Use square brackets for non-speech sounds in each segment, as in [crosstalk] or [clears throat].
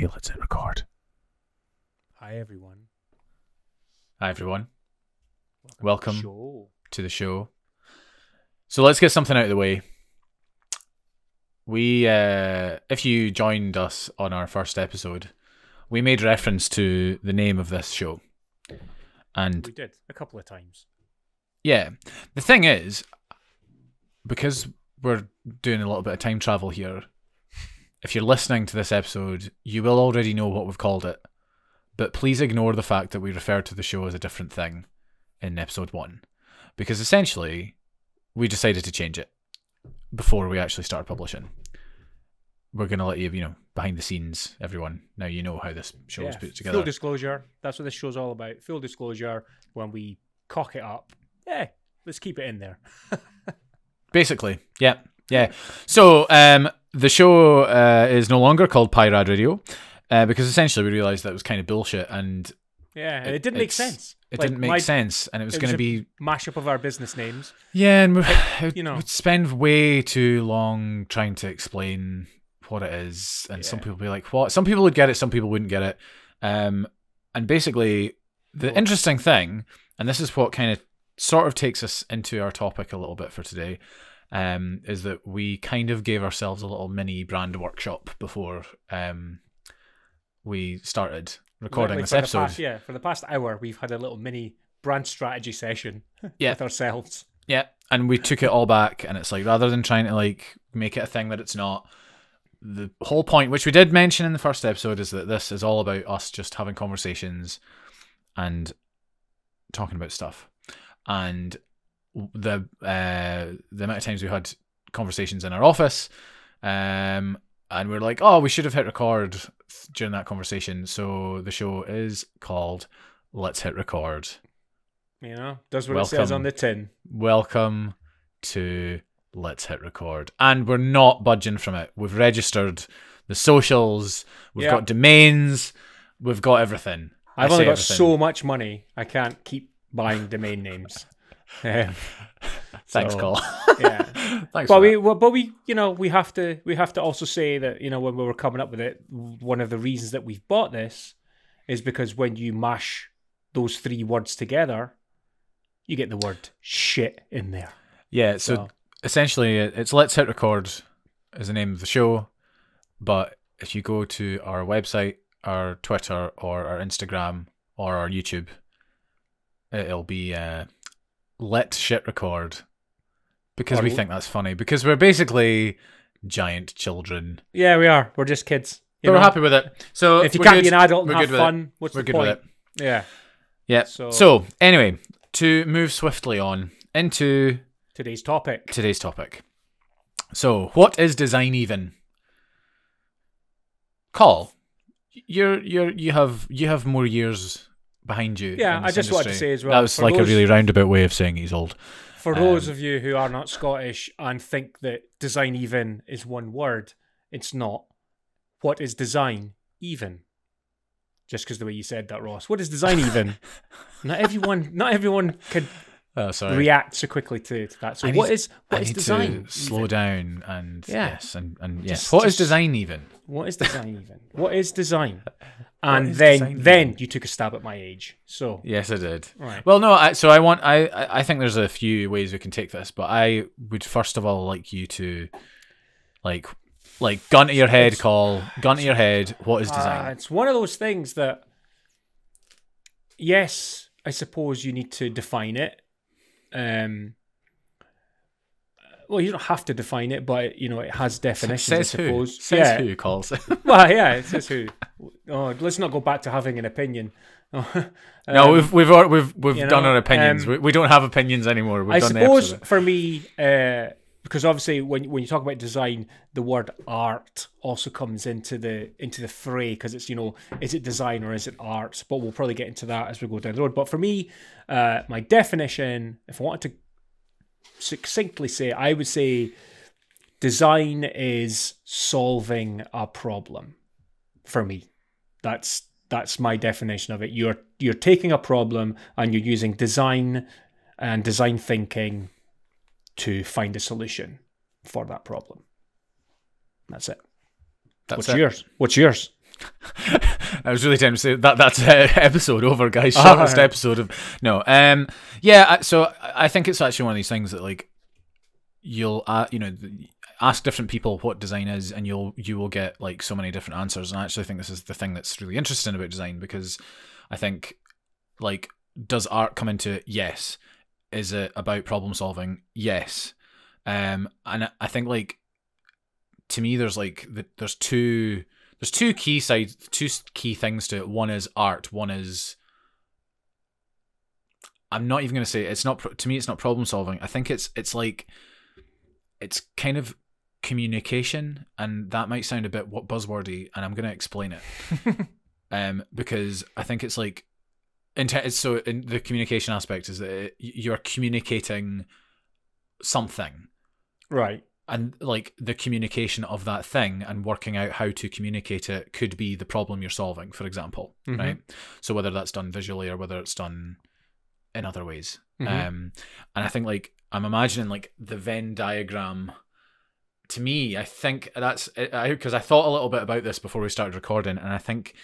Okay, let's hit record. Hi everyone. Hi, everyone. to the Welcome. Show. to the show. So let's get something out of the way. We, uh, if you joined us on our first episode, we made reference to the name of this show. And We did a couple of times. yeah, the thing is, because we're doing a little bit of time travel here, if you're listening to this episode, you will already know what we've called it. But please ignore the fact that we referred to the show as a different thing in episode one. Because essentially, we decided to change it before we actually started publishing. We're going to let you, you know, behind the scenes, everyone. Now you know how this show is Yeah, put together. Full disclosure. That's what this show's all about. Full disclosure. When we cock it up, yeah, let's keep it in there. [laughs] Basically, yeah, yeah. So um, the show uh, is no longer called Pyrad Radio uh, because essentially we realised that it was kind of bullshit and Yeah, It- it, didn't make sense. it Like, didn't make my sense, and it was it going to a- be Mashup of our business names. yeah, and we [sighs] it you know. would spend way too long trying to explain what it is, and some people would be like, "What?" Some people would get it, some people wouldn't get it, um, and basically the interesting thing, and this is what kind of sort of takes us into our topic a little bit for today, um, is that we kind of gave ourselves a little mini brand workshop before um, we started recording Like, this the episode. past- yeah, for the past hour, we've had a little mini brand strategy session [laughs] Yeah. with ourselves. Yeah, and we took it all back, and it's like rather than trying to like make it a thing that it's not, the whole point, which we did mention in the first episode, is that this is all about us just having conversations and talking about stuff, and the uh, the amount of times we had conversations in our office, um, and we are like, oh, we should have hit record during that conversation. So the show is called "Let's Hit Record." You know, does what it says on the tin. welcome to Let's Hit Record. And we're not budging from it. We've registered the socials, we've Yeah. got domains, we've got everything. I I've only got everything. so much money, I can't keep buying domain names. Um, [laughs] Thanks, so, Col. yeah. [laughs] Thanks. but we well, but we you know we have to we have to also say that you know when we were coming up with it one of the reasons that we've bought this is because when you mash those three words together you get the word shit in there yeah, so, so essentially, it's Let's Hit Record is the name of the show. But if you go to our website, our Twitter, or our Instagram, or our YouTube, it'll be uh, Let Shit Record. Because Or we l- think that's funny. Because we're basically giant children. yeah we are we're just kids But we're happy with it. So if you can't good. be an adult and have with it. fun what's We're the good with point it. yeah Yeah. So- so anyway, to move swiftly on into today's topic today's topic. So, what is design even? Col. You're you're you have you have more years behind you. Yeah, I just wanted to say as well, That was like a really roundabout way of saying he's old. For those Um, of you who are not Scottish and think that design even is one word, it's not. What is design even? Just because the way you said that, Ross. What is design even? [laughs] not everyone, not everyone could Oh, sorry. react so quickly to, to that. So I what need- is I what is need design? slow down and Yeah. yes and and yes. Just- what is just- design even? What is design even? What is design? [laughs] And is then design then even? you took a stab at my age. So Yes, I did. right. Well, no. I, so I want. I I think there's a few ways we can take this, but I would first of all like you to, like, like gun to your head, It's- Col gun to your head. What is Uh, design? it's one of those things that, yes, I suppose you need to define it. Um, well, you don't have to define it, but you know it has definitions. Says I who? suppose. Says yeah. who calls it? [laughs] Well, yeah, it says who. Oh, let's not go back to having an opinion. [laughs] no, Um, we've we've we've we've done know, our opinions. um, we, we don't have opinions anymore. We've I done suppose for me, uh, because obviously when when you talk about design, the word art also comes into the into the fray because it's you know is it design or is it art? But we'll probably get into that as we go down the road. But for me, uh, my definition, if I wanted to succinctly say, I would say design is solving a problem. For me, that's that's my definition of it. You're you're taking a problem and you're using design and design thinking to find a solution for that problem. That's it. That's What's it. yours? What's yours? [laughs] I was really tempted to say that that's uh, [laughs] episode over, guys. Shortest Ah. episode of no. Um, yeah. So I think it's actually one of these things that like you'll uh, you know ask different people what design is, and you'll you will get like so many different answers. And I actually think this is the thing that's really interesting about design because I think like does art come into it? Yes. Is it about problem solving? Yes. Um, and I- I think like to me, there's like the, there's two there's two key sides, two key things to it. One is art. One is I'm not even gonna say it's not to me. It's not problem solving. I think it's it's like it's kind of communication, and that might sound a bit what buzzwordy, and I'm gonna explain it. [laughs] um, because I think it's like intent. So in the communication aspect is that it, you're communicating something Right. And like the communication of that thing and working out how to communicate it could be the problem you're solving for example Mhm. right so whether that's done visually or whether it's done in other ways Mhm. um and i think like i'm imagining like the venn diagram to me i think that's i because I, thought a little bit about this before we started recording and i think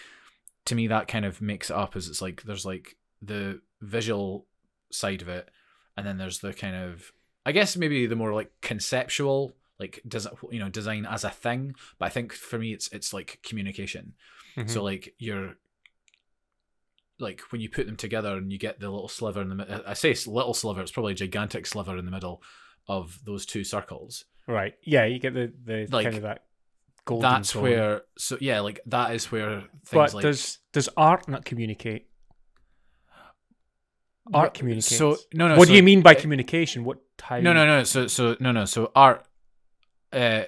to me that kind of makes it up as it's like there's like the visual side of it and then there's the kind of I guess maybe the more like conceptual, like does you know design as a thing. But I think for me, it's it's like communication. So mm-hmm. like you're like when you put them together and you get the little sliver in the middle. I say it's little sliver. It's probably a gigantic sliver in the middle of those two circles. Right. Yeah, you get the the Like, kind of that golden That's zone. where. So yeah, like that is where things But like does does art not communicate? Art What- communicates. So no, no. what so- do you mean by communication? What type? No, no, no. So so no, no. So art, uh,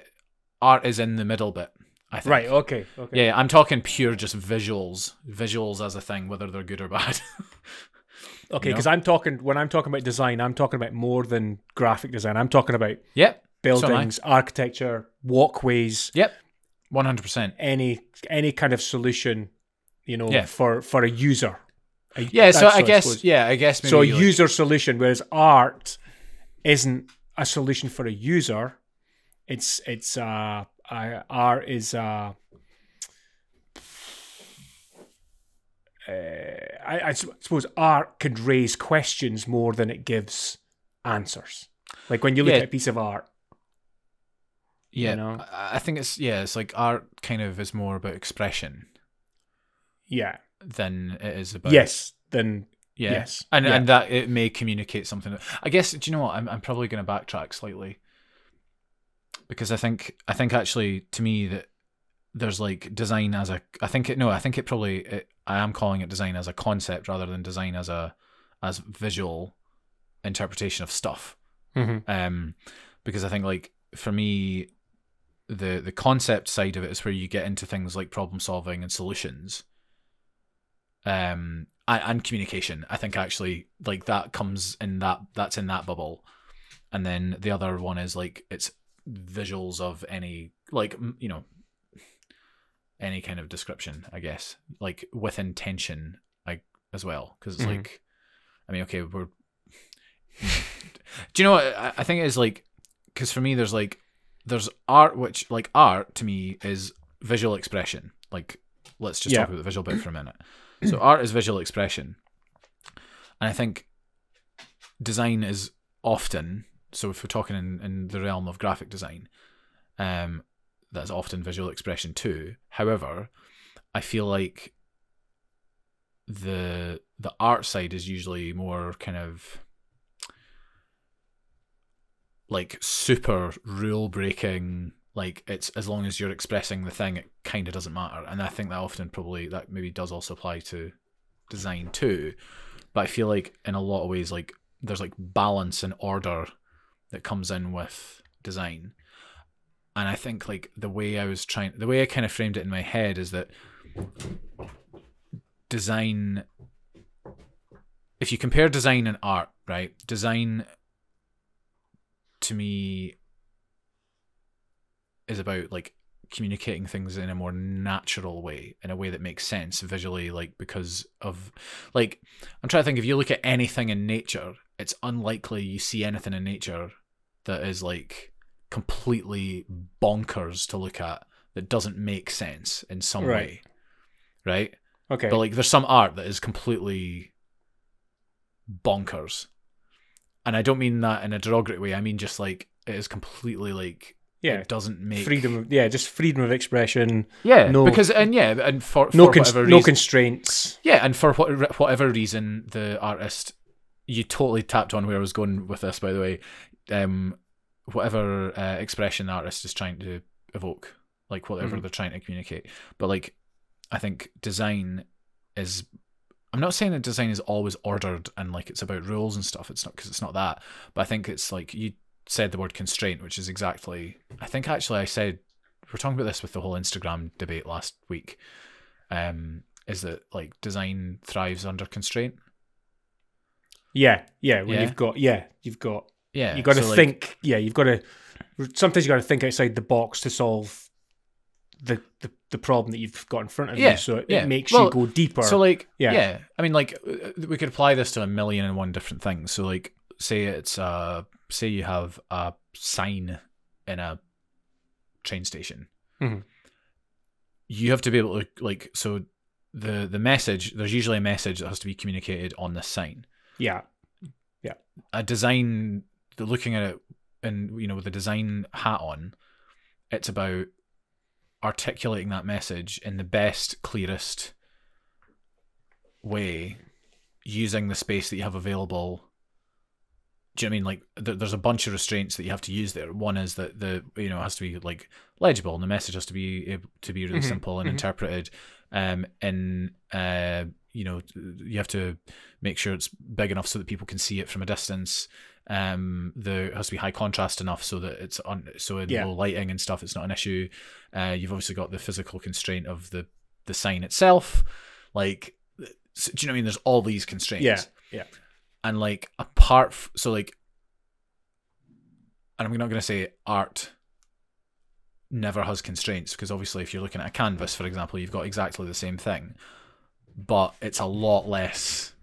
art is in the middle bit. I think. Right. Okay. Okay. Yeah, yeah, I'm talking pure just visuals, visuals as a thing, whether they're good or bad. [laughs] Okay. you know? Because I'm talking when I'm talking about design, I'm talking about more than graphic design. I'm talking about yep, buildings, architecture, walkways, yep, one hundred percent. any any kind of solution, you know, Yeah. for for a user. A- Yeah, so I guess suppose. yeah, I guess maybe so a like- user solution, whereas art isn't a solution for a user. It's it's uh, uh art is uh, uh I, I suppose art could raise questions more than it gives answers. Like when you look Yeah. at a piece of art, yeah, know? I I think it's yeah, it's like art kind of is more about expression yeah, than it is about yes, then yeah, yes, and yeah. and that it may communicate something. I guess do you know what? I'm I'm probably going to backtrack slightly because I think I think actually to me that there's like design as a I think it no I think it probably it, I am calling it design as a concept rather than design as a as visual interpretation of stuff Mhm. um because I think like for me the the concept side of it is where you get into things like problem solving and solutions um and, and communication. I think actually like that comes in that that's in that bubble. And then the other one is like it's visuals of any like you know any kind of description i guess like with intention like as well. Because it's Mhm. like i mean okay we're [laughs] do you know what i, I think is like because for me there's like there's art which like art to me is visual expression. Like let's just Yeah. talk about the visual bit for a minute so [clears throat] art is visual expression. And i think design is often so if we're talking in, in the realm of graphic design um that's often visual expression too. However i feel like the the art side is usually more kind of like super rule breaking like it's as long as you're expressing the thing it kind of doesn't matter. And i think that often probably that maybe does also apply to design too. But i feel like in a lot of ways like there's like balance and order that comes in with design. And i think like the way i was trying the way i kind of framed it in my head is that design if you compare design and art right? Design to me is about like communicating things in a more natural way in a way that makes sense visually like because of like i'm trying to think if you look at anything in nature it's unlikely you see anything in nature that is like completely bonkers to look at that doesn't make sense in some Right. way right? Okay. But like, there's some art that is completely bonkers, and I don't mean that in a derogatory way. I mean just like it is completely like yeah. it doesn't make Freedom. Of, yeah. Just freedom of expression. Yeah, no- because and yeah, and for, No. for Cons- whatever no constraints. yeah, and for what, whatever reason, the artist you totally tapped on where I was going with this. By the way, um, whatever uh, expression the artist is trying to evoke, like whatever Mhm. they're trying to communicate. But like, I think design is. I'm not saying that design is always ordered and like it's about rules and stuff. It's not because it's not that. But I think it's like you said the word constraint, which is exactly. I think actually I said we are talking about this with the whole Instagram debate last week. Um, is that like design thrives under constraint? Yeah. Yeah. When Yeah. you've got. Yeah. You've got. Yeah, You've got to so, like, think. Yeah. You've got to. Sometimes you have got to think outside the box to solve the the, the problem that you've got in front of Yeah, you. So it, yeah. it makes Well, you go deeper. So like Yeah. yeah. I mean like uh, we could apply this to a million and one different things. So like say it's uh say you have a sign in a train station. Mhm. You have to be able to like so the the message there's usually a message that has to be communicated on this sign. yeah. Yeah. A design the looking at it and you know with the design hat on, it's about articulating that message in the best, clearest way using the space that you have available. Do you know what I mean? Like, there, there's a bunch of restraints that you have to use there. One is that the you know it has to be like legible, and the message has to be able to be really Mhm, simple and mhm. interpreted. Um, and uh, you know, you have to make sure it's big enough so that people can see it from a distance. Um, there has to be high contrast enough so that it's on so in Yeah. low lighting and stuff, it's not an issue. Uh, you've obviously got the physical constraint of the the sign itself. Like, so, do you know what I mean? There's all these constraints. Yeah, yeah. And like, apart, f- so like, and I'm not going to say art never has constraints because obviously, if you're looking at a canvas, for example, you've got exactly the same thing, but it's a lot less.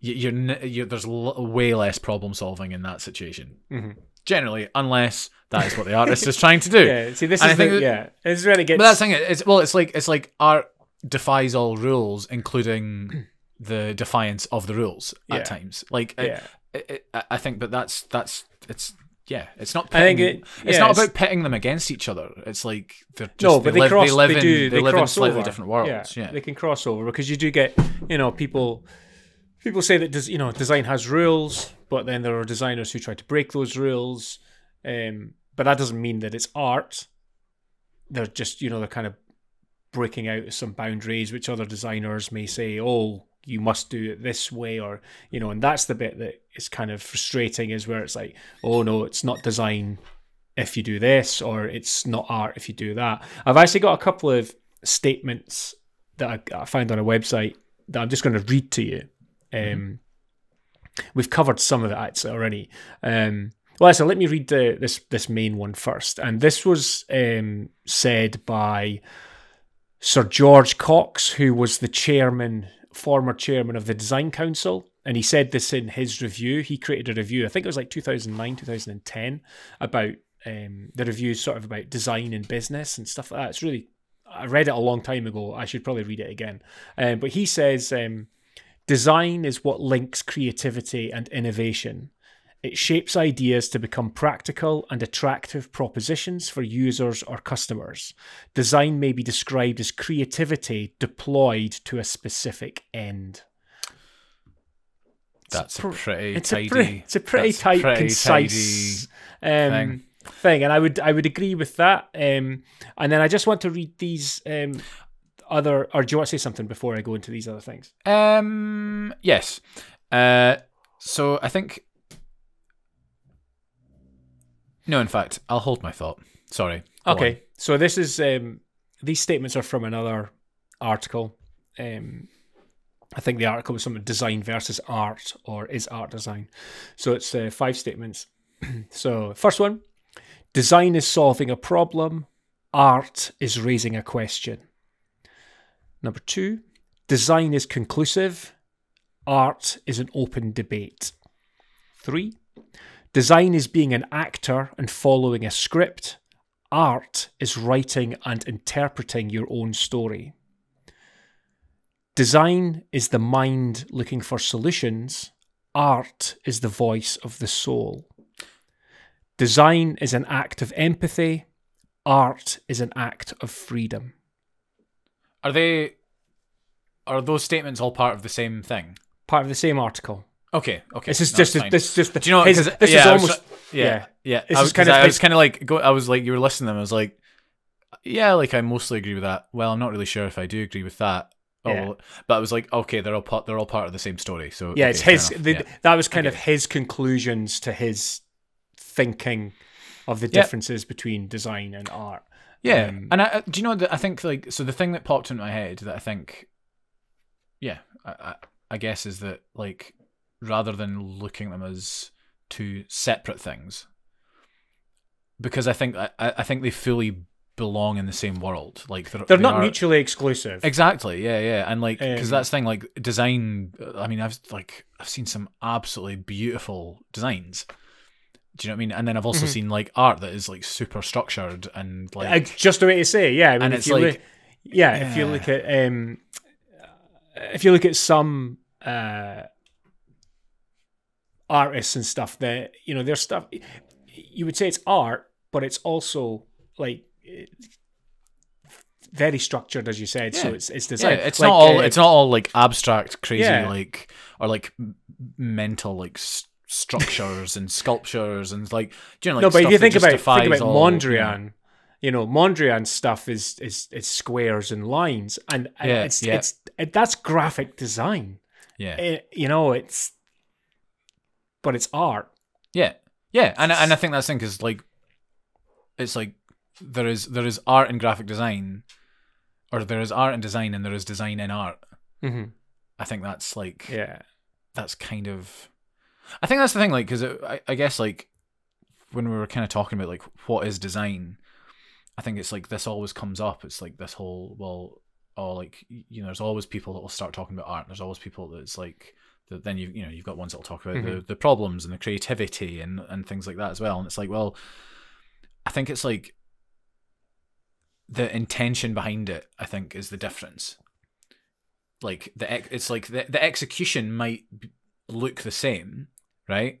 you- You're, you're there's l- way less problem solving in that situation. hmm Generally, unless that is what the artist is trying to do. [laughs] Yeah. See, this And is the, that- yeah. This is where it. But that's thing. It's well, it's like it's like art defies all rules, including the defiance of the rules Yeah. at times. Like, I- yeah. I, I, I think, but that's that's it's yeah, it's not. I think Pitting, it- it's not it's- about pitting them against each other. It's like they're just no, they but they, live, cross. they live in do. they, they live in slightly over. different worlds. Yeah, they can cross over because you do get, you know, people. People say that des- you know design has rules, but then there are designers who try to break those rules. Um, but that doesn't mean that it's art. They're just you know they're kind of breaking out some boundaries, which other designers may say, "Oh, you must do it this way," or you know, and that's the bit that is kind of frustrating, is where it's like, "Oh no, it's not design if you do this, or it's not art if you do that." I've actually got a couple of statements that I, I found on a website that I'm just going to read to you. Um, We've covered some of it actually already. Um, well, so let me read the, this this main one first, and this was um, said by Sir George Cox, who was the chairman, former chairman of the Design Council, and he said this in his review. He created a review, I think it was like 2009, 2010, about um, the review, sort of about design and business and stuff like that. It's really, I read it a long time ago. I should probably read it again. Um, but he says, um, design is what links creativity and innovation. It shapes ideas to become practical and attractive propositions for users or customers. Design may be described as creativity deployed to a specific end. that's a pretty It's tidy. a pretty, it's a pretty tight, pretty concise um, thing. thing. and I would I would agree with that. Um, and then I just want to read these um, other, or do you want to say something before I go into these other things? Um. Yes. Uh. So I think. No, in fact, I'll hold my thought. Sorry. Go on. Okay, so this is um, these statements are from another article. Um, I think the article was something design versus art, or is art design? So it's uh, five statements. [clears throat] so first one, design is solving a problem, art is raising a question. Number two, design is conclusive, art is an open debate. Three, design is being an actor and following a script, art is writing and interpreting your own story. Design is the mind looking for solutions. Art is the voice of the soul. Design is an act of empathy. Art is an act of freedom. Are they? Are those statements all part of the same thing? Part of the same article. Okay, okay. This is no, just fine. this is just the, Do you know? his- this yeah, is I was almost yeah, yeah. This I was kind of I was kind of like go. I was like you were listening to them. I was like, yeah, like I mostly agree with that. Well, I'm not really sure if I do agree with that. Oh, Yeah. but I was like, okay, they're all part. They're all part of the same story. So yeah, okay, it's his. The, yeah. That was kind of his conclusions to his thinking of the Yeah. differences between design and art. Yeah, Um, and I, I- do you know that I think like so the thing that popped into my head that I think, yeah, I, I, I guess is that like rather than looking at them as two separate things, because I think I, I think they fully belong in the same world. Like they're, They're they not are- mutually exclusive. Exactly. Yeah, yeah, and like because Um, that's the thing. Like design. I mean, I've like I've seen some absolutely beautiful designs. Do you know what I mean? And then I've also Mhm. seen like art that is like super structured and like Uh, just the way to say, yeah. I mean, And if it's you like- look, yeah, if you look at um, if you look at some uh, artists and stuff, that you know, their stuff, you would say it's art, but it's also like eh, very structured, as you said. So Yeah. it's it's Yeah, it's like, not all. uh, it's not all like abstract, crazy, Yeah. like or like mental, like s- structures and sculptures and like. You know, like no, but if you think about think about all, you know- Mondrian, you know, Mondrian stuff is is is squares and lines, and, and Yeah, it's yeah. it's it, that's graphic design. Yeah, It- you know, it's but it's art. yeah, yeah, and and I think that's the thing because like, it's like there is there is art in graphic design, or there is art in design and there is design in art. Mm-hmm. I think that's like Yeah, that's kind of i think that's the thing like because I, I guess like when we were kind of talking about like what is design i think it's like this always comes up it's like this whole well or like you know there's always people that will start talking about art and there's always people that's like that then you you know you've got ones that'll talk about the, mm-hmm. the problems and the creativity and and things like that as well. And it's like well i think it's like the intention behind it i think is the difference. Like the it's like the, the execution might look the same right?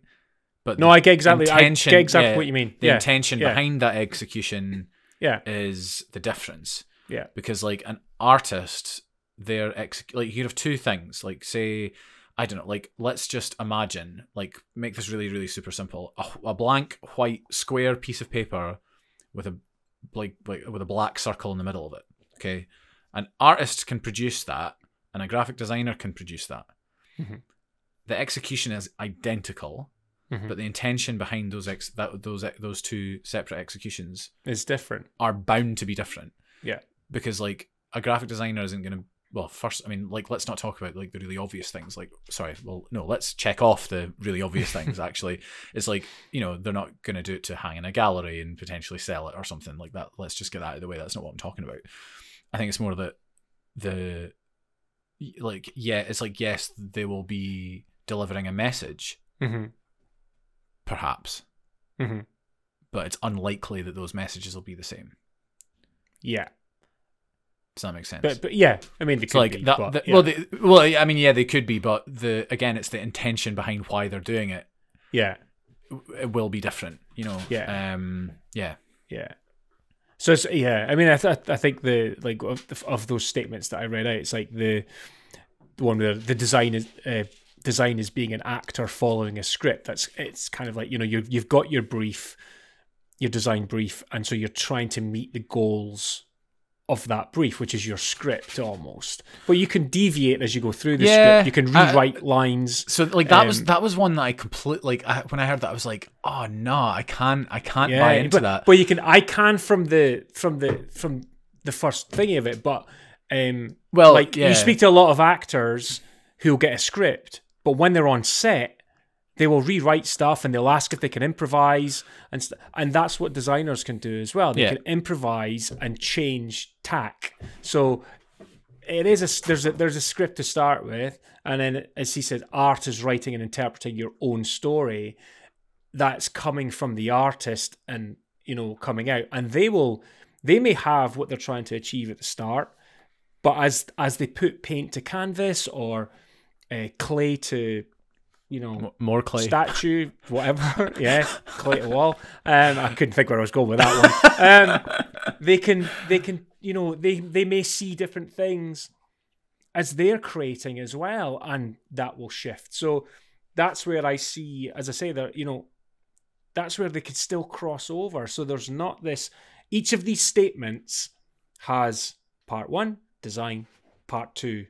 But no, I get exactly. I get exactly yeah, what you mean. the yeah, intention yeah. behind that execution yeah, is the difference. Yeah, because like an artist their ex like you have two things. Like say i don't know like let's just imagine like make this really really super simple a, a blank white square piece of paper with a like, like with a black circle in the middle of it okay an artist can produce that and a graphic designer can produce that Mhm. the execution is identical Mhm. but the intention behind those ex that those those two separate executions is different. are bound to be different. Yeah. Because like a graphic designer isn't going to well first I mean like let's not talk about like the really obvious things like sorry well no let's check off the really obvious things [laughs] actually. It's like you know they're not going to do it to hang in a gallery and potentially sell it or something like that. Let's just get that out of the way. That's not what I'm talking about. I think it's more that the like yeah it's like yes they will be delivering a message. Mm-hmm. perhaps. Mm-hmm. but it's unlikely that those messages will be the same. Yeah, does that make sense but but yeah, I mean, they like be, that. but, the- yeah. Well, they, well, I mean, yeah, they could be, but the again, it's the intention behind why they're doing it. yeah, It will be different, you know. Yeah. Um. Yeah. yeah. So it's, yeah, I mean, I, th- I think the like of, the- of those statements that I read out, it's like the the one where the design is uh, design is being an actor following a script. That's it's kind of like you know you you've got your brief, your design brief, and so you're trying to meet the goals of that brief, which is your script almost. But you can deviate as you go through the Yeah, script. You can I- rewrite lines. So like that was Um, that was one that I completely like I, when I heard that I was like, oh no, I can't I can't Yeah, buy into but, that. But you can, I can from the from the from the first thingy of it. But um, Well, like yeah. you speak to a lot of actors who'll get a script, but when they're on set, they will rewrite stuff and they'll ask if they can improvise, and st- and that's what designers can do as well. They Yeah. can improvise and change tack. So it is a there's a there's a script to start with, and then as he said, art is writing and interpreting your own story. That's coming from the artist and you know coming out, and they will they may have what they're trying to achieve at the start, but as as they put paint to canvas or uh, clay to you know More clay. statue, [laughs] whatever. yeah, clay to wall. Um, I couldn't think where I was going with that one. Um, they can, they can, you know, they they may see different things as they're creating as well, and that will shift. So that's where I see, as I say, that you know, that's where they could still cross over. So there's not this. Each of these statements has part one, design, part two,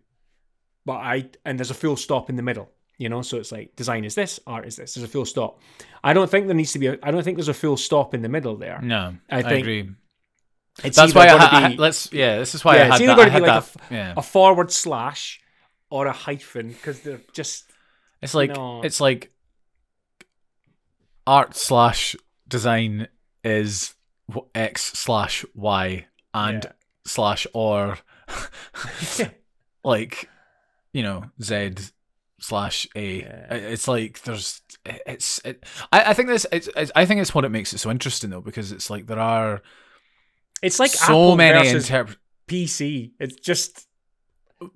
but I and there's a full stop in the middle. You know, so it's like design is this, art is this. There's a full stop. I don't think there needs to be. A, I don't think there's a full stop in the middle there. No, I I, think agree. It's That's why I, ha- be let's yeah. This is why Yeah, I it's either that. gonna be like that- a yeah. a forward slash or a hyphen because they're just It's like No. it's like art slash design is x slash y and Yeah. slash or [laughs] like you know z slash a. Yeah. It's like there's it's it, I I think this it's, it's I think it's what it makes it so interesting though because it's like there are it's like so Apple many versus interpret. PC. It's just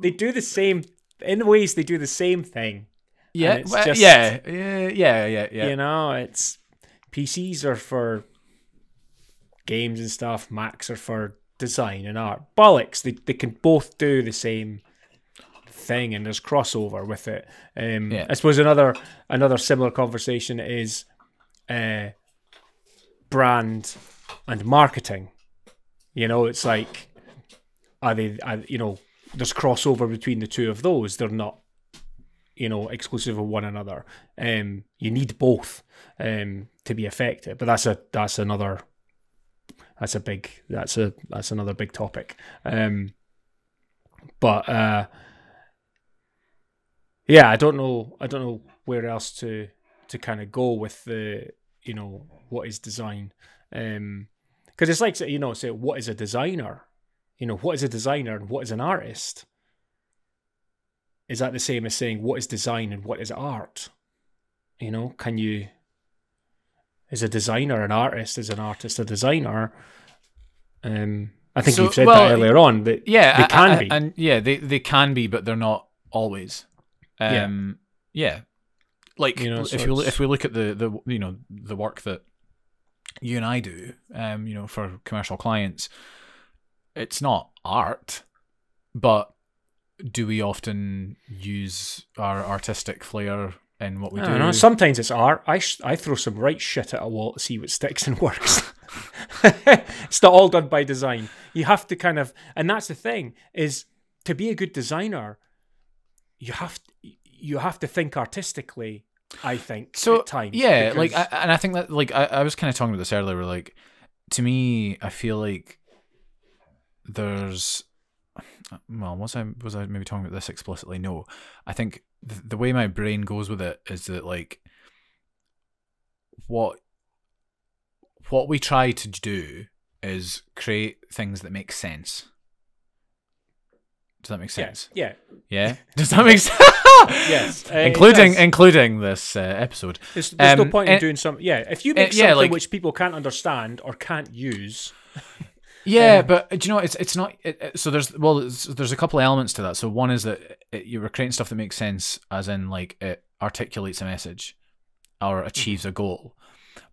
they do the same in ways. They do the same thing. Yeah, it's well, just- yeah, yeah, yeah, yeah, yeah. You know, it's PCs are for games and stuff. Macs are for design and art. Bollocks. They they can both do the same thing, and there's crossover with it. Um, Yeah. I suppose another another similar conversation is uh, brand and marketing. You know, it's like are they? Are, you know, there's crossover between the two of those. They're not you know exclusive of one another um you need both um to be effective but that's a that's another that's a big that's a that's another big topic um but uh yeah i don't know i don't know where else to to kind of go with the you know what is design um because it's like you know say what is a designer you know what is a designer and what is an artist is that the same as saying what is design and what is art? You know, can you is a designer an artist? Is an artist a designer? Um, I think So, you've said well, that earlier on. That Yeah, they can I- be. and yeah, they they can be, but they're not always. Yeah. Um, yeah. Like You know, if you if we look at the the you know the work that you and I do, um, you know, for commercial clients, it's not art, but do we often use our artistic flair in what we I do? know. Sometimes it's art. I sh- I throw some right shit at a wall to see what sticks and [laughs] works. [laughs] it's not all done by design. You have to kind of, and that's the thing is to be a good designer, you have you have to think artistically. I think so yeah like I, and i think that like I, I was kind of talking about this earlier where like to me i feel like there's well was i was i maybe talking about this explicitly? No. I think the, the way my brain goes with it is that like what what we try to do is create things that make sense does that make sense? Yeah, yeah? [laughs] Does that make sense? Yes, [laughs] uh, including including this uh, episode. There's, there's no Um, point in doing some. Yeah, if you make yeah, something like- which people can't understand or can't use, [laughs] Yeah, Um, but uh, do you know it's it's not it, so there's well there's a couple of elements to that. So one is that it, you were creating stuff that makes sense, as in like it articulates a message or achieves a goal.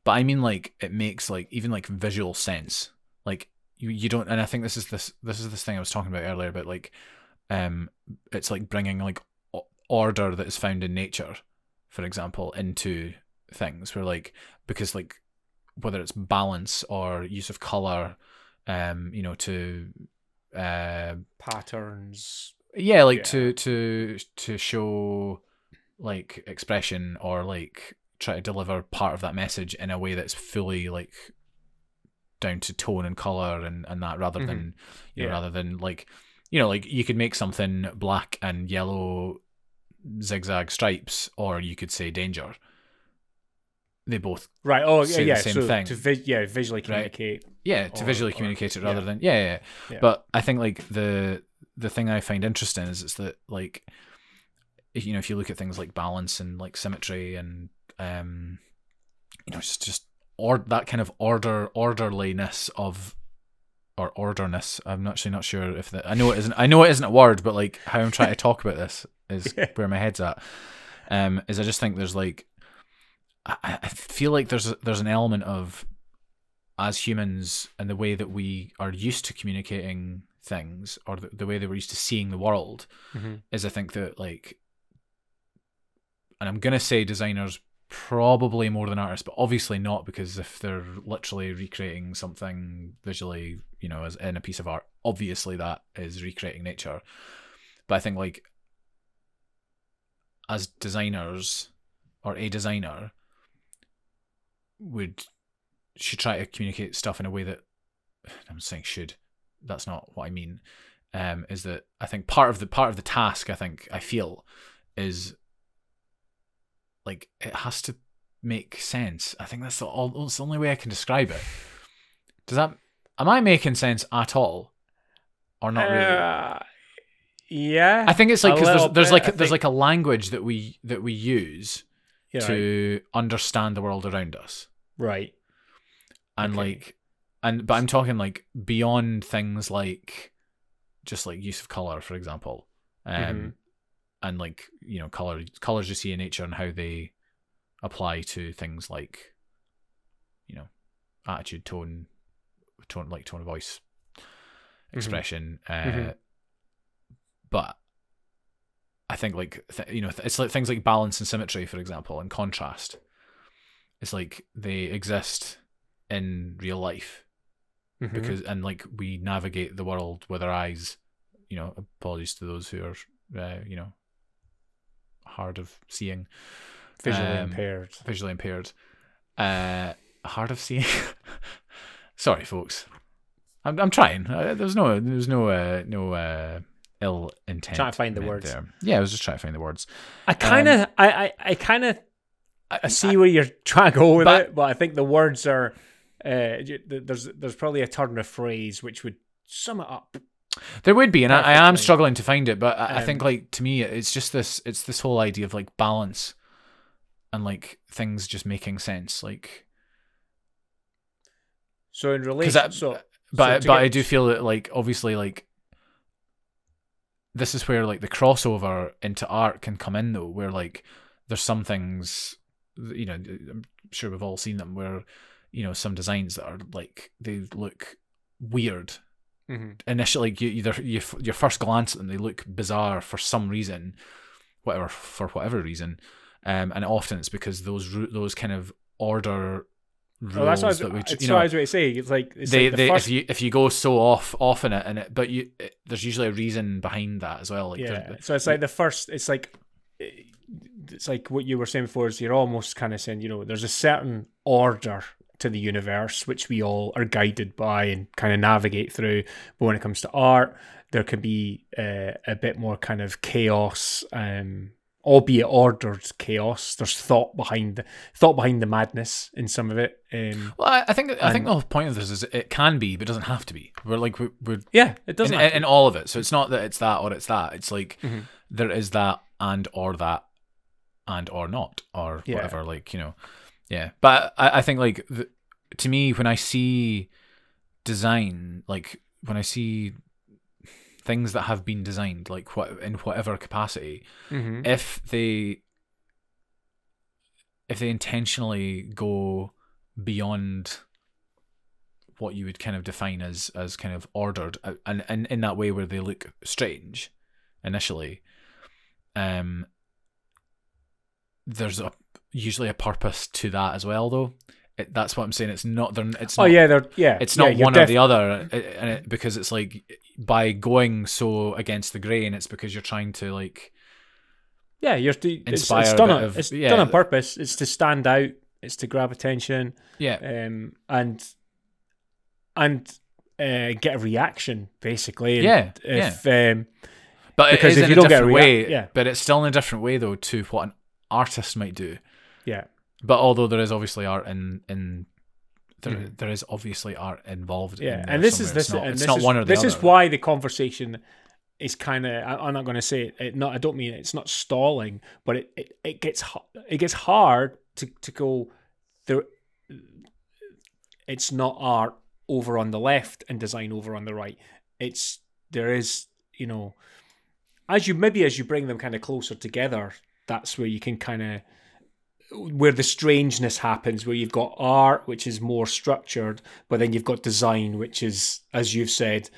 But I mean like it makes like even like visual sense. Like you you don't, and I think this is this this is this thing I was talking about earlier about like um it's like bringing like order that is found in nature, for example, into things where like because like whether it's balance or use of color um you know to uh patterns. yeah like Yeah. to to to show like expression or like try to deliver part of that message in a way that's fully like down to tone and color and and that rather Mhm. than you know rather than like you know like you could make something black and yellow zigzag stripes or you could say danger they both Right. Oh, yeah. the yeah. same so thing. to vi- yeah visually Right. communicate. yeah to Or- visually or- communicate it rather yeah. than yeah, yeah, yeah Yeah. but i think like the the thing i find interesting is it's that like you know if you look at things like balance and like symmetry and um you know just just or that kind of order orderliness of or orderness. I'm actually not sure if that. I know it isn't. I know it isn't a word, but like how I'm trying to talk about this is [laughs] Yeah. where my head's at. Um, is I just think there's like, I, I feel like there's a, there's an element of, as humans and the way that we are used to communicating things or the, the way that we're used to seeing the world Mhm. is I think that like, and I'm gonna say designers probably more than artists, but obviously not because if they're literally recreating something visually, you know, as in a piece of art, obviously that is recreating nature. But I think like as designers or a designer would should try to communicate stuff in a way that [sighs] I'm saying should. That's not what I mean. Um, is that I think part of the part of the task I think I feel is like it has to make sense. I think that's the, all, that's the only way I can describe it. Does that am I making sense at all, or not really? Uh, yeah. I think it's like because there's there's bit, like I there's think- like a language that we that we use You're right. to understand the world around us, right. and Okay. like, and but I'm talking like beyond things like just like use of color, for example, um, Mhm. And like you know color colors you see in nature and how they apply to things like you know attitude, tone, tone like tone of voice, expression. Uh, Mhm. But I think like th- you know th- it's like things like balance and symmetry, for example, and contrast. It's like they exist in real life Mhm. because and like we navigate the world with our eyes. You know, apologies to those who are uh, you know hard of seeing, visually um, impaired. visually impaired, uh, hard of seeing. [laughs] Sorry, folks. I'm I'm trying. Uh, there's no there's no uh, no uh, ill intent. Trying to find the words. There. Yeah, I was just trying to find the words. I kind of, I, I, I kind of, I see where you're trying to go with But- it, but I think the words are, uh, there's, there's probably a turn of phrase which would sum it up. There would be, and I, I am struggling to find it, but I, I think Um, like to me, it's just this. It's this whole idea of like balance, and like things just making sense. Like, So in relation, so but to but get- I do feel that like obviously like this is where like the crossover into art can come in though, where like there's some things, you know, I'm sure we've all seen them where you know some designs that are like they look weird Mhm. initially you either you, your first glance at them they look bizarre for some reason whatever for whatever reason um and often it's because those those kind of order rules Oh, that's what that we it's you what know I was going to say. It's like it's they, like the they first, if you if you go so off off in it and it but you it, there's usually a reason behind that as well like yeah. So it's like the first. It's like it's like what you were saying before. Is you're almost kind of saying you know there's a certain order to the universe which we all are guided by and kind of navigate through. But when it comes to art, there can be uh, a bit more kind of chaos. Um, albeit ordered chaos there's thought behind the thought behind the madness in some of it um well I, think I think the whole point of this is it can be but it doesn't have to be we're like we, we're yeah it doesn't in, in all of it. So it's not that it's that or it's that. It's like Mhm. there is that and or that and or not or Yeah. whatever. Like you know, yeah. But I, I think like the, to me when I see design, like when I see things that have been designed, like what in whatever capacity, Mhm. if they if they intentionally go beyond what you would kind of define as as kind of ordered uh, and and in that way where they look strange initially um there's a usually a purpose to that as well though it, that's what i'm saying it's not they're, it's oh not, yeah they're yeah it's not you're one or the other and it, because it's like by going so against the grain it's because you're trying to like Yeah, you're to, it's, Inspire it's a done on, of- it's yeah. done on purpose. It's to stand out. It's to grab attention. yeah Um, and and uh, get a reaction basically. Yeah, If um, But Because if in you a don't get a rea- way. yeah. But it's still in a different way though to what an artist might do. Yeah, But although there is obviously art in in there, Mhm. there is obviously art involved. yeah, in and this is this It's not, it's this not is, one or the this other. is why the conversation is kind of. I'm not going to say it, it. Not I don't mean it's not stalling, but it it, it gets it gets hard to to go there. It's not art over on the left and design over on the right. It's there is you know as you maybe as you bring them kind of closer together, that's where you can kind of where the strangeness happens, where you've got art, which is more structured, but then you've got design, which is, as you've said,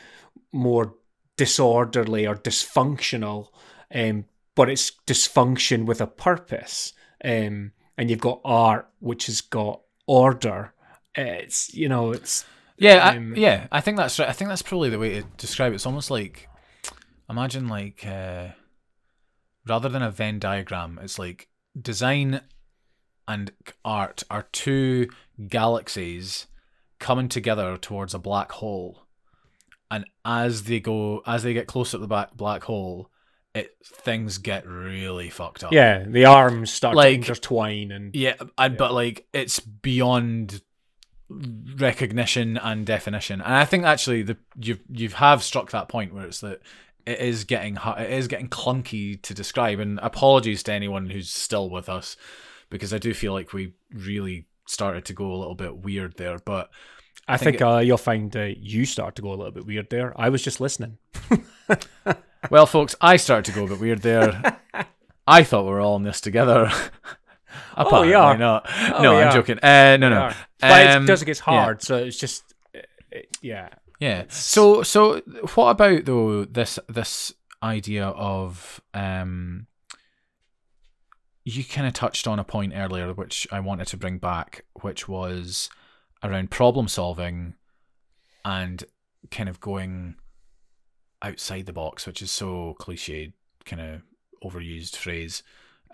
more disorderly or dysfunctional. Um, but it's dysfunction with a purpose. Um, and you've got art, which has got order. It's you know, it's Yeah, Um, I, yeah. I think that's right. I think that's probably the way to describe it. It's almost like imagine like uh, rather than a Venn diagram, it's like design and art are two galaxies coming together towards a black hole, and as they go, as they get closer to the back black hole, it things get really fucked up. yeah, the arms start Like- to intertwine and Yeah, and but like it's beyond recognition and definition, and I think actually the you you have struck that point where it's that it is getting it is getting clunky to describe. And apologies to anyone who's still with us because I do feel like we really started to go a little bit weird there. But I, think think, uh, you'll find uh, you start to go a little bit weird there. I was just listening. [laughs] well, folks, I started to go a bit weird there. [laughs] I thought we were all in this together. [laughs] Apparently are. not. Oh, no, we I'm are. joking. Uh, no, We no. are. But Um, it does get yeah. hard, so it's just uh, it- yeah. Yeah. So so what about though this this idea of um you kind of touched on a point earlier which I wanted to bring back which was around problem solving and kind of going outside the box which is so cliched kind of overused phrase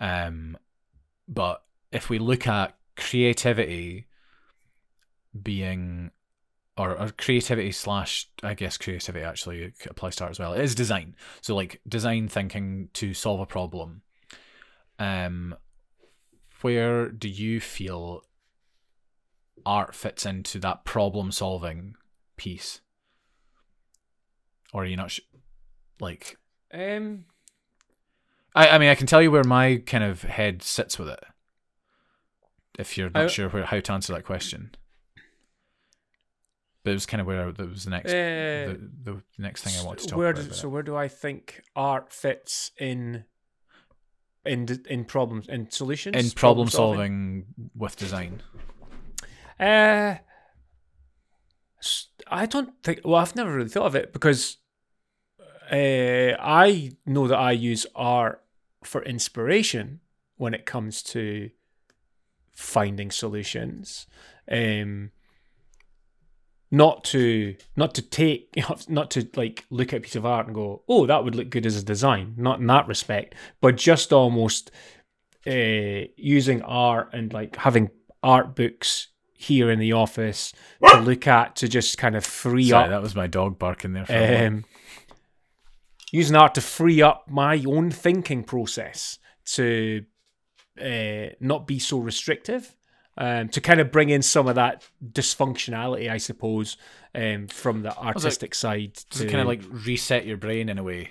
um but if we look at creativity being or, or creativity slash I guess creativity actually applies to art as well. It is design. So like design thinking to solve a problem. Um where do you feel art fits into that problem solving piece? Or are you not sh- like Um, I, I mean I can tell you where my kind of head sits with it. If you're not I- sure where, how to answer that question. But it was kind of where that was the next uh, the, the next thing I want to talk where about. with so where do I think art fits in in in problems in solutions in problem solving with design. Uh, I don't think. Well, I've never really thought of it because uh, I know that I use art for inspiration when it comes to finding solutions. Um, not to not to take [laughs] not to like look at a piece of art and go, oh, that would look good as a design. Not in that respect, but just almost uh, using art and like having art books here in the office to look at to just kind of free Sorry, up that was my dog barking there. Um, using art to free up my own thinking process to uh, not be so restrictive, um, to kind of bring in some of that dysfunctionality, I suppose, um, from the artistic side. To kind of like reset your brain in a way?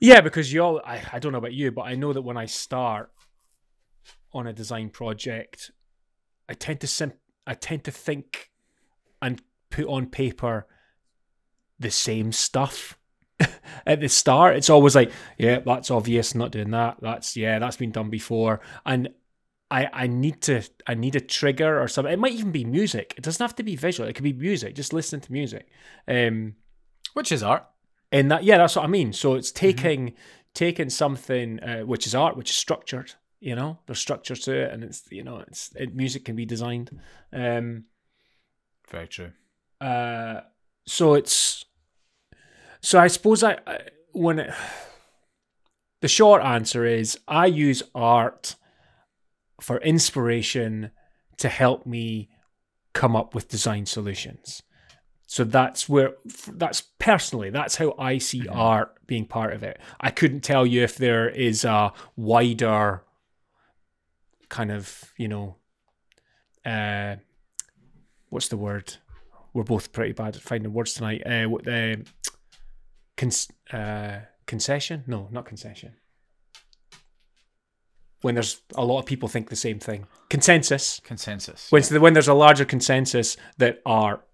yeah, because you all, I, I don't know about you, but I know that when I start on a design project, I tend to sim- I tend to think and put on paper the same stuff [laughs] at the start. It's always like, yeah, that's obvious, not doing that. That's yeah, that's been done before. And I I need to I need a trigger or something. It might even be music. It doesn't have to be visual. It could be music. Just listening to music. Um Which is art. and that yeah that's what i mean so it's taking taking something uh, which is art which is structured you know there's structure to it and it's you know it's it, music can be designed um Very true. uh so it's so i suppose i, I when it [sighs] the short answer is i use art for inspiration to help me come up with design solutions so that's where that's personally that's how I see Mhm. art being part of it. I couldn't tell you if there is a wider kind of, you know, uh what's the word? We're both pretty bad at finding words tonight. Uh what the cons- uh concession? No, not concession. When there's a lot of people think the same thing. Consensus Consensus. when, when there's a larger consensus that art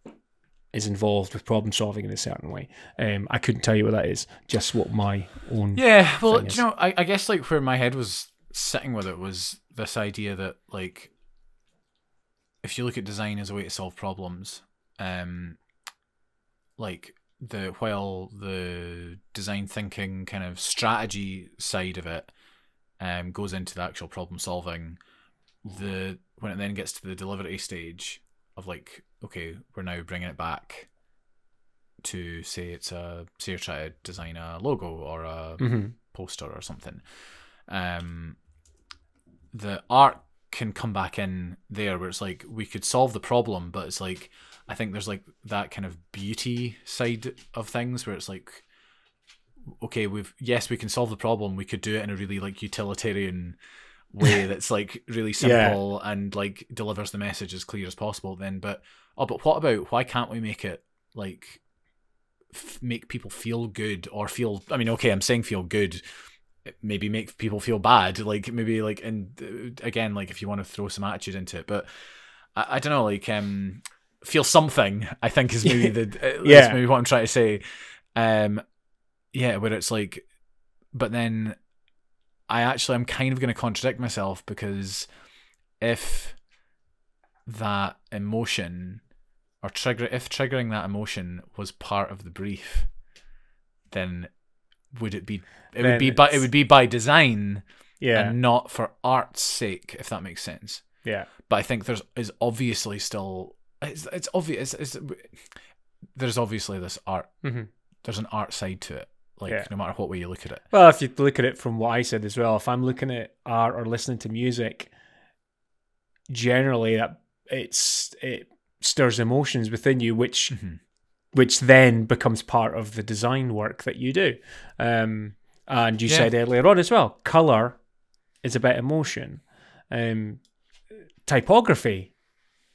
is involved with problem solving in a certain way. Um, I couldn't tell you what that is. Just what my own. Yeah, well, you know, I, I guess like where my head was sitting with it was this idea that like if you look at design as a way to solve problems, um, like the while the design thinking kind of strategy side of it um goes into the actual problem solving, the when it then gets to the delivery stage of like okay we're now bringing it back to say it's a say you're trying to design a logo or a Mhm. poster or something um the art can come back in there where it's like we could solve the problem but it's like i think there's like that kind of beauty side of things where it's like okay we've yes we can solve the problem we could do it in a really like utilitarian way [laughs] that's like really Yeah. simple and like delivers the message as clear as possible then but oh but what about why can't we make it like f- make people feel good or feel i mean okay i'm saying feel good maybe make people feel bad like maybe like and uh, again like if you want to throw some attitude into it but i, I don't know like um feel something i think is maybe [laughs] the uh, Yeah. maybe what i'm trying to say um yeah where it's like but then i actually i'm kind of going to contradict myself because if that emotion or trigger if triggering that emotion was part of the brief then would it be it Then would be by it would be by design Yeah. and not for art's sake if that makes sense yeah. but i think there's is obviously still it's, it's obvious it's, there's obviously this art Mhm. there's an art side to it like Yeah. no matter what way you look at it Well, if you look at it from what I said as well, if I'm looking at art or listening to music, generally that it's it stirs emotions within you, which Mhm. which then becomes part of the design work that you do. Um, and you Yeah. said earlier on as well, color is about emotion. Um, typography,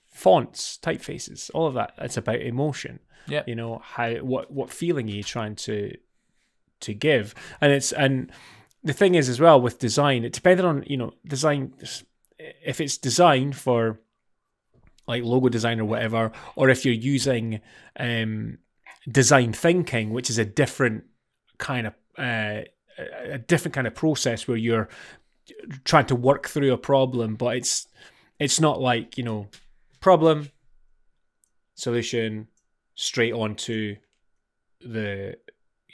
fonts, typefaces, all of that. It's about emotion. Yeah. You know how what what feeling are you trying to to give? And it's and the thing is as well with design, it depended on you know design. If it's designed for like logo design or whatever, or if you're using um, design thinking, which is a different kind of uh, a different kind of process where you're trying to work through a problem, but it's it's not like you know problem solution straight on to the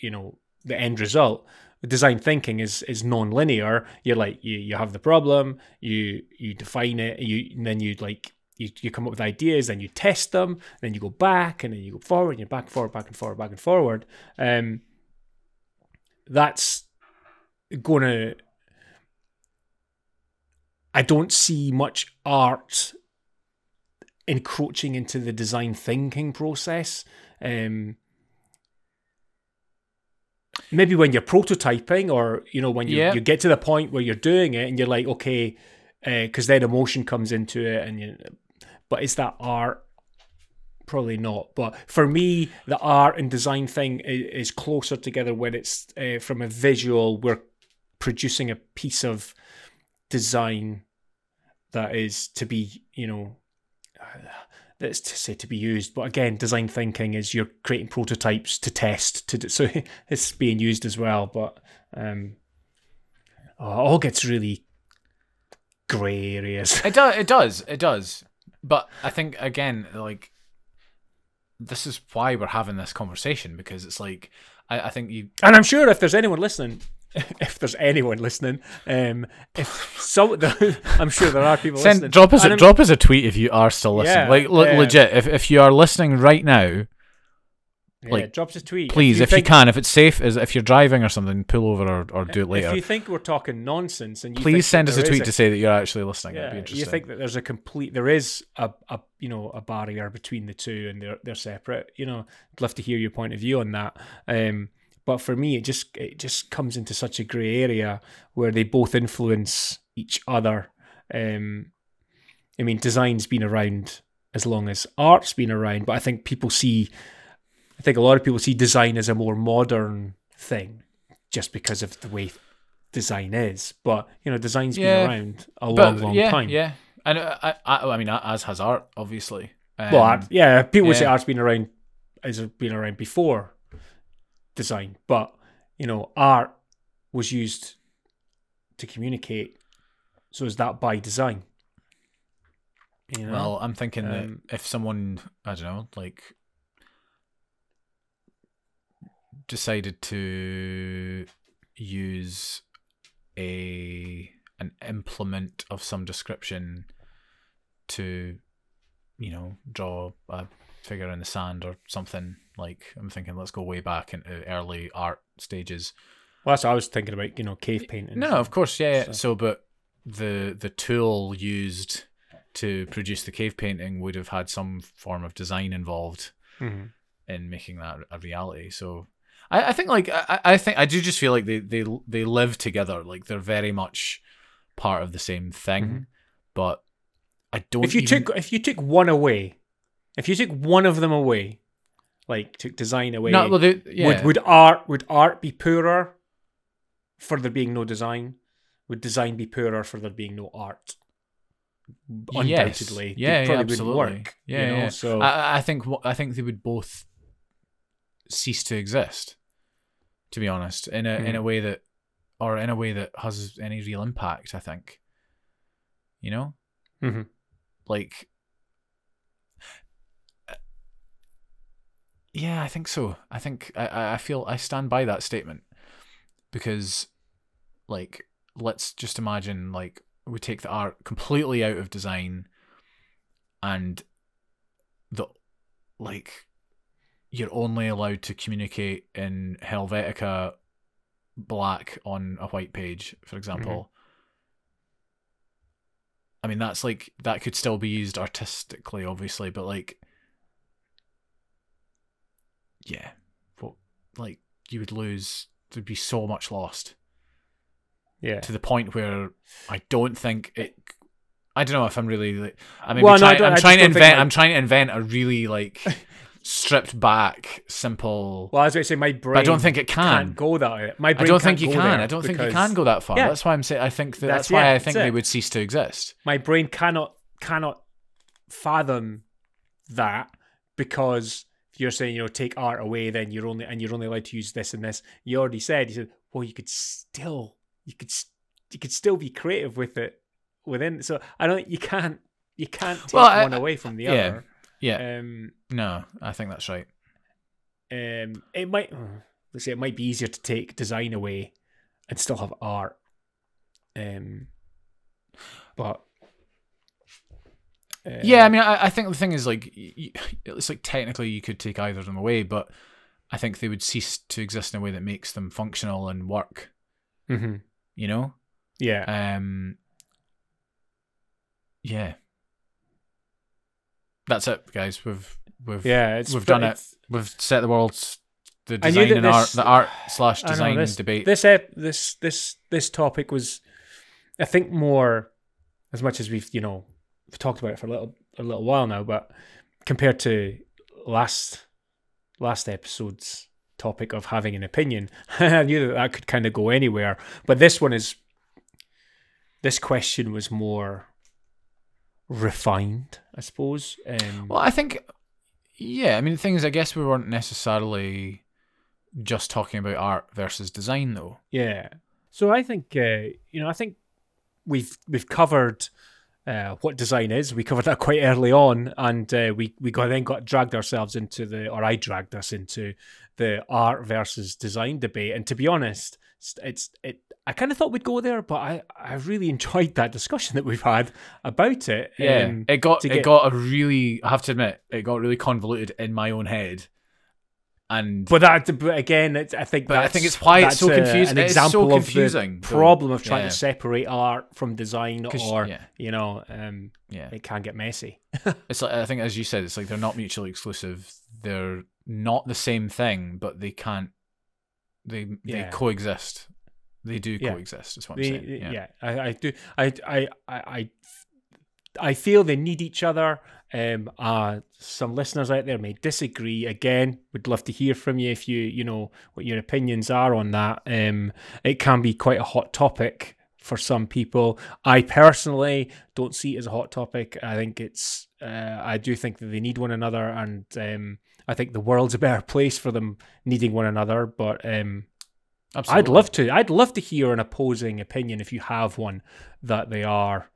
you know the end result. Design thinking is is non-linear. You're like you, you have the problem you you define it you and then you like you, you come up with ideas then you test them then you go back and then you go forward and you're back and forward back and forward back and forward. Um that's gonna i don't see much art encroaching into the design thinking process. Um maybe when you're prototyping or you know when you, Yeah. you get to the point where you're doing it and you're like okay because then emotion comes into it and you but is that art probably not but for me the art and design thing is, is closer together when it's uh, from a visual we're producing a piece of design that is to be you know that's to say to be used but again design thinking is you're creating prototypes to test to do, [laughs] so it's being used as well but um oh, it all gets really gray areas It does. It does. It does. But I think again, like this is why we're having this conversation because it's like I, I think you. and i'm sure if there's anyone listening [laughs] if there's anyone listening um if so [laughs] i'm sure there are people listening Send, drop us And a I'm- drop us a tweet if you are still listening. Yeah, like le- yeah. legit, if if you are listening right now, yeah, like, drop us a tweet please, if you, think- can, if it's safe, is if you're driving or something, pull over or, or do it later. if you think we're talking nonsense and you Please send us a tweet to say that you're actually listening. Yeah, interesting. you think that there's a complete there is a, a you know a barrier between the two and they're they're separate. You know, I'd love to hear your point of view on that. Um, but for me, it just it just comes into such a grey area where they both influence each other. Um, I mean, design's been around as long as art's been around, but I think people see, I think a lot of people see design as a more modern thing, just because of the way design is. But you know, design's Yeah. been around a long, long yeah, time. yeah, and uh, I, I, I mean, as has art, obviously. Um, Well, art, yeah, people would say art's been around has been around before design, but you know, art was used to communicate. So is that by design? You know? Well, I'm thinking Um, that if someone, I don't know, like decided to use a an implement of some description to, you know, draw a figure in the sand or something like I'm thinking let's go way back into early art stages. well, that's what I was thinking about. You know, cave painting. No, of course, yeah. So- So, but the the tool used to produce the cave painting would have had some form of design involved Mhm. in making that a reality. So, I, I think like I, I think I do just feel like they they they live together. Like they're very much part of the same thing. Mhm. But I don't. If you even- took if you took one away, if you took one of them away, like took design away, no, well, they, yeah. would would art would art be poorer for there being no design? Would design be poorer for there being no art? Undoubtedly, They Yeah, yeah, probably absolutely. wouldn't work. Yeah, you know? yeah. So I, I think I think they would both cease to exist. To be honest, in a in a Mhm. way that, or in a way that has any real impact. I think. You know, Mhm. like. Yeah, I think so. I think I- I feel I stand by that statement because, like, let's just imagine like we take the art completely out of design and the like you're only allowed to communicate in Helvetica black on a white page, for example. Mm-hmm. I mean that's like that could still be used artistically, obviously, but like yeah. Well like you would lose there'd be so much lost yeah. to the point where I don't think it. I don't know if I'm really. Like, I mean, Well, no, I trying, don't- I I'm trying to invent. I'm trying to invent a really like [laughs] stripped back, simple. Well, as I say, my brain. I don't think it can. can't go that. My brain. I don't think you can. I don't think you can go that far. Yeah. That's why I'm saying. I think that, That's- that's, why yeah, I think they it. would cease to exist. My brain cannot cannot fathom that because if you're saying you know take art away, then you're only and you're only allowed to use this and this. You already said you said well you could still you could you could still be creative with it within. So I don't you can't you can't take Well, I- one away from the yeah. other. Yeah. Um, No, I think that's right. um, it might let's say it might be easier to take design away and still have art. Um, but uh, Yeah, I mean, I, I think the thing is like, y- y- it's like technically you could take either of them away, but I think they would cease to exist in a way that makes them functional and work. mhm, You know. yeah, Um. Yeah. That's it, guys. We've we've yeah. We've done it. we've set the world's the design and art the art slash I know, design this- debate. This this this this topic was, I think, more as much as we've you know we've talked about it for a little a little while now, but compared to last last episode's topic of having an opinion, [laughs] I knew that that could kind of go anywhere. But this one is this question was more refined, I suppose. Um, Well, I think, yeah. I mean, the thing is, I guess we weren't necessarily just talking about art versus design, though. Yeah. So I think uh, you know I think we've we've covered uh, what design is. We covered that [laughs] quite early on, and uh, we we got then got dragged ourselves into the or I dragged us into the art versus design debate. And to be honest, it's, it. I kind of thought we'd go there, but I I really [laughs] enjoyed that discussion that we've had about it. Yeah, Um, it got it get- got a really. I have to admit, it got really convoluted in my own head, and but that, but again, it's, I think. But I think it's why it's that's so a- confusing. An It is so example confusing, of the problem of trying Yeah. to separate art from design or yeah. you know, um, yeah, it can get messy. [laughs] it's like I think as you said, it's like they're not mutually exclusive. They're not the same thing, but they can't. They they Yeah. coexist. They do coexist. Is what I'm They, saying. yeah, Yeah. I, I do. I, I, I, I, I feel they need each other. Um, uh, some listeners out there may disagree. Again, would love to hear from you if you, you know, what your opinions are on that. Um, it can be quite a hot topic for some people. I personally don't see it as a hot topic. I think it's, uh, I do think that they need one another, and um, I think the world's a better place for them needing one another. But um, Absolutely. I'd love to. I'd love to hear an opposing opinion if you have one that they are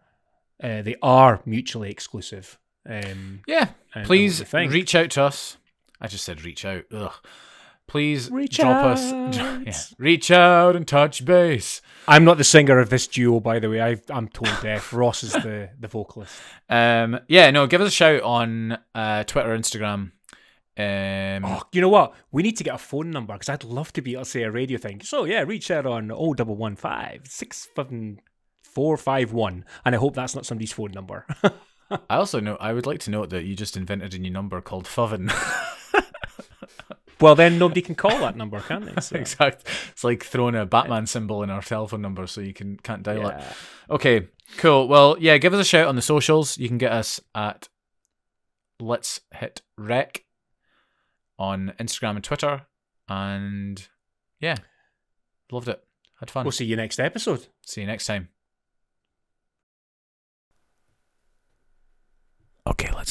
uh, they are mutually exclusive. Um, Yeah. and- and Please what they think. reach out to us. I just said reach out. Ugh. Please Reach drop us. out. [laughs] Yeah. Reach out and touch base. I'm not the singer of this duo, by the way. I, I'm tone deaf. [laughs] Ross is the the vocalist. Um. Yeah. No. Give us a shout on uh, Twitter, Instagram. Um. Oh, you know what? We need to get a phone number because I'd love to be able to say a radio thing. So yeah, reach out on oh double one five six seven four five one, and I hope that's not somebody's phone number. [laughs] I also know. I would like to note that you just invented a new number called Fuven. well, then nobody can call that number, can they? [laughs] So, exact. It's like throwing a Batman symbol in our telephone number so you can can't dial it. Okay, cool. Well, yeah, give us a shout on the socials. You can get us at Let's Hit Rec on Instagram and Twitter. And yeah, loved it. Had fun. We'll see you next episode. See you next time.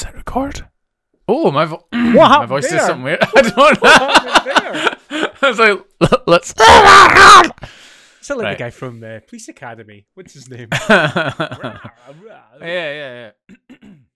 Okay, let's hit record. Oh, my, vo- [clears throat] my voice did there? something weird. [laughs] I don't know. [laughs] I was like, let's. [laughs] Sound like Right. the guy from uh, Police Academy. What's his name? yeah, yeah, yeah. [clears throat]